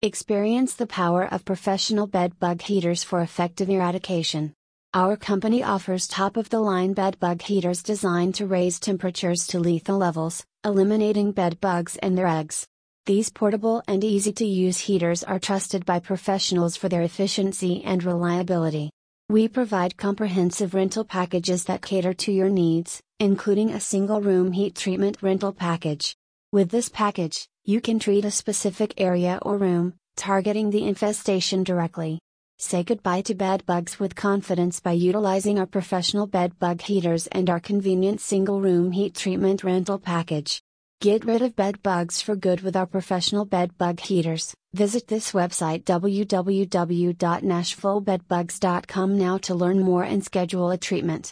Experience the power of professional bed bug heaters for effective eradication. Our company offers top of the line bed bug heaters designed to raise temperatures to lethal levels, eliminating bed bugs and their eggs. These portable and easy to use heaters are trusted by professionals for their efficiency and reliability. We provide comprehensive rental packages that cater to your needs, including a single room heat treatment rental package. With this package, you can treat a specific area or room, targeting the infestation directly. Say goodbye to bed bugs with confidence by utilizing our professional bed bug heaters and our convenient single room heat treatment rental package. Get rid of bed bugs for good with our professional bed bug heaters. Visit this website www.nashvillebedbugs.com now to learn more and schedule a treatment.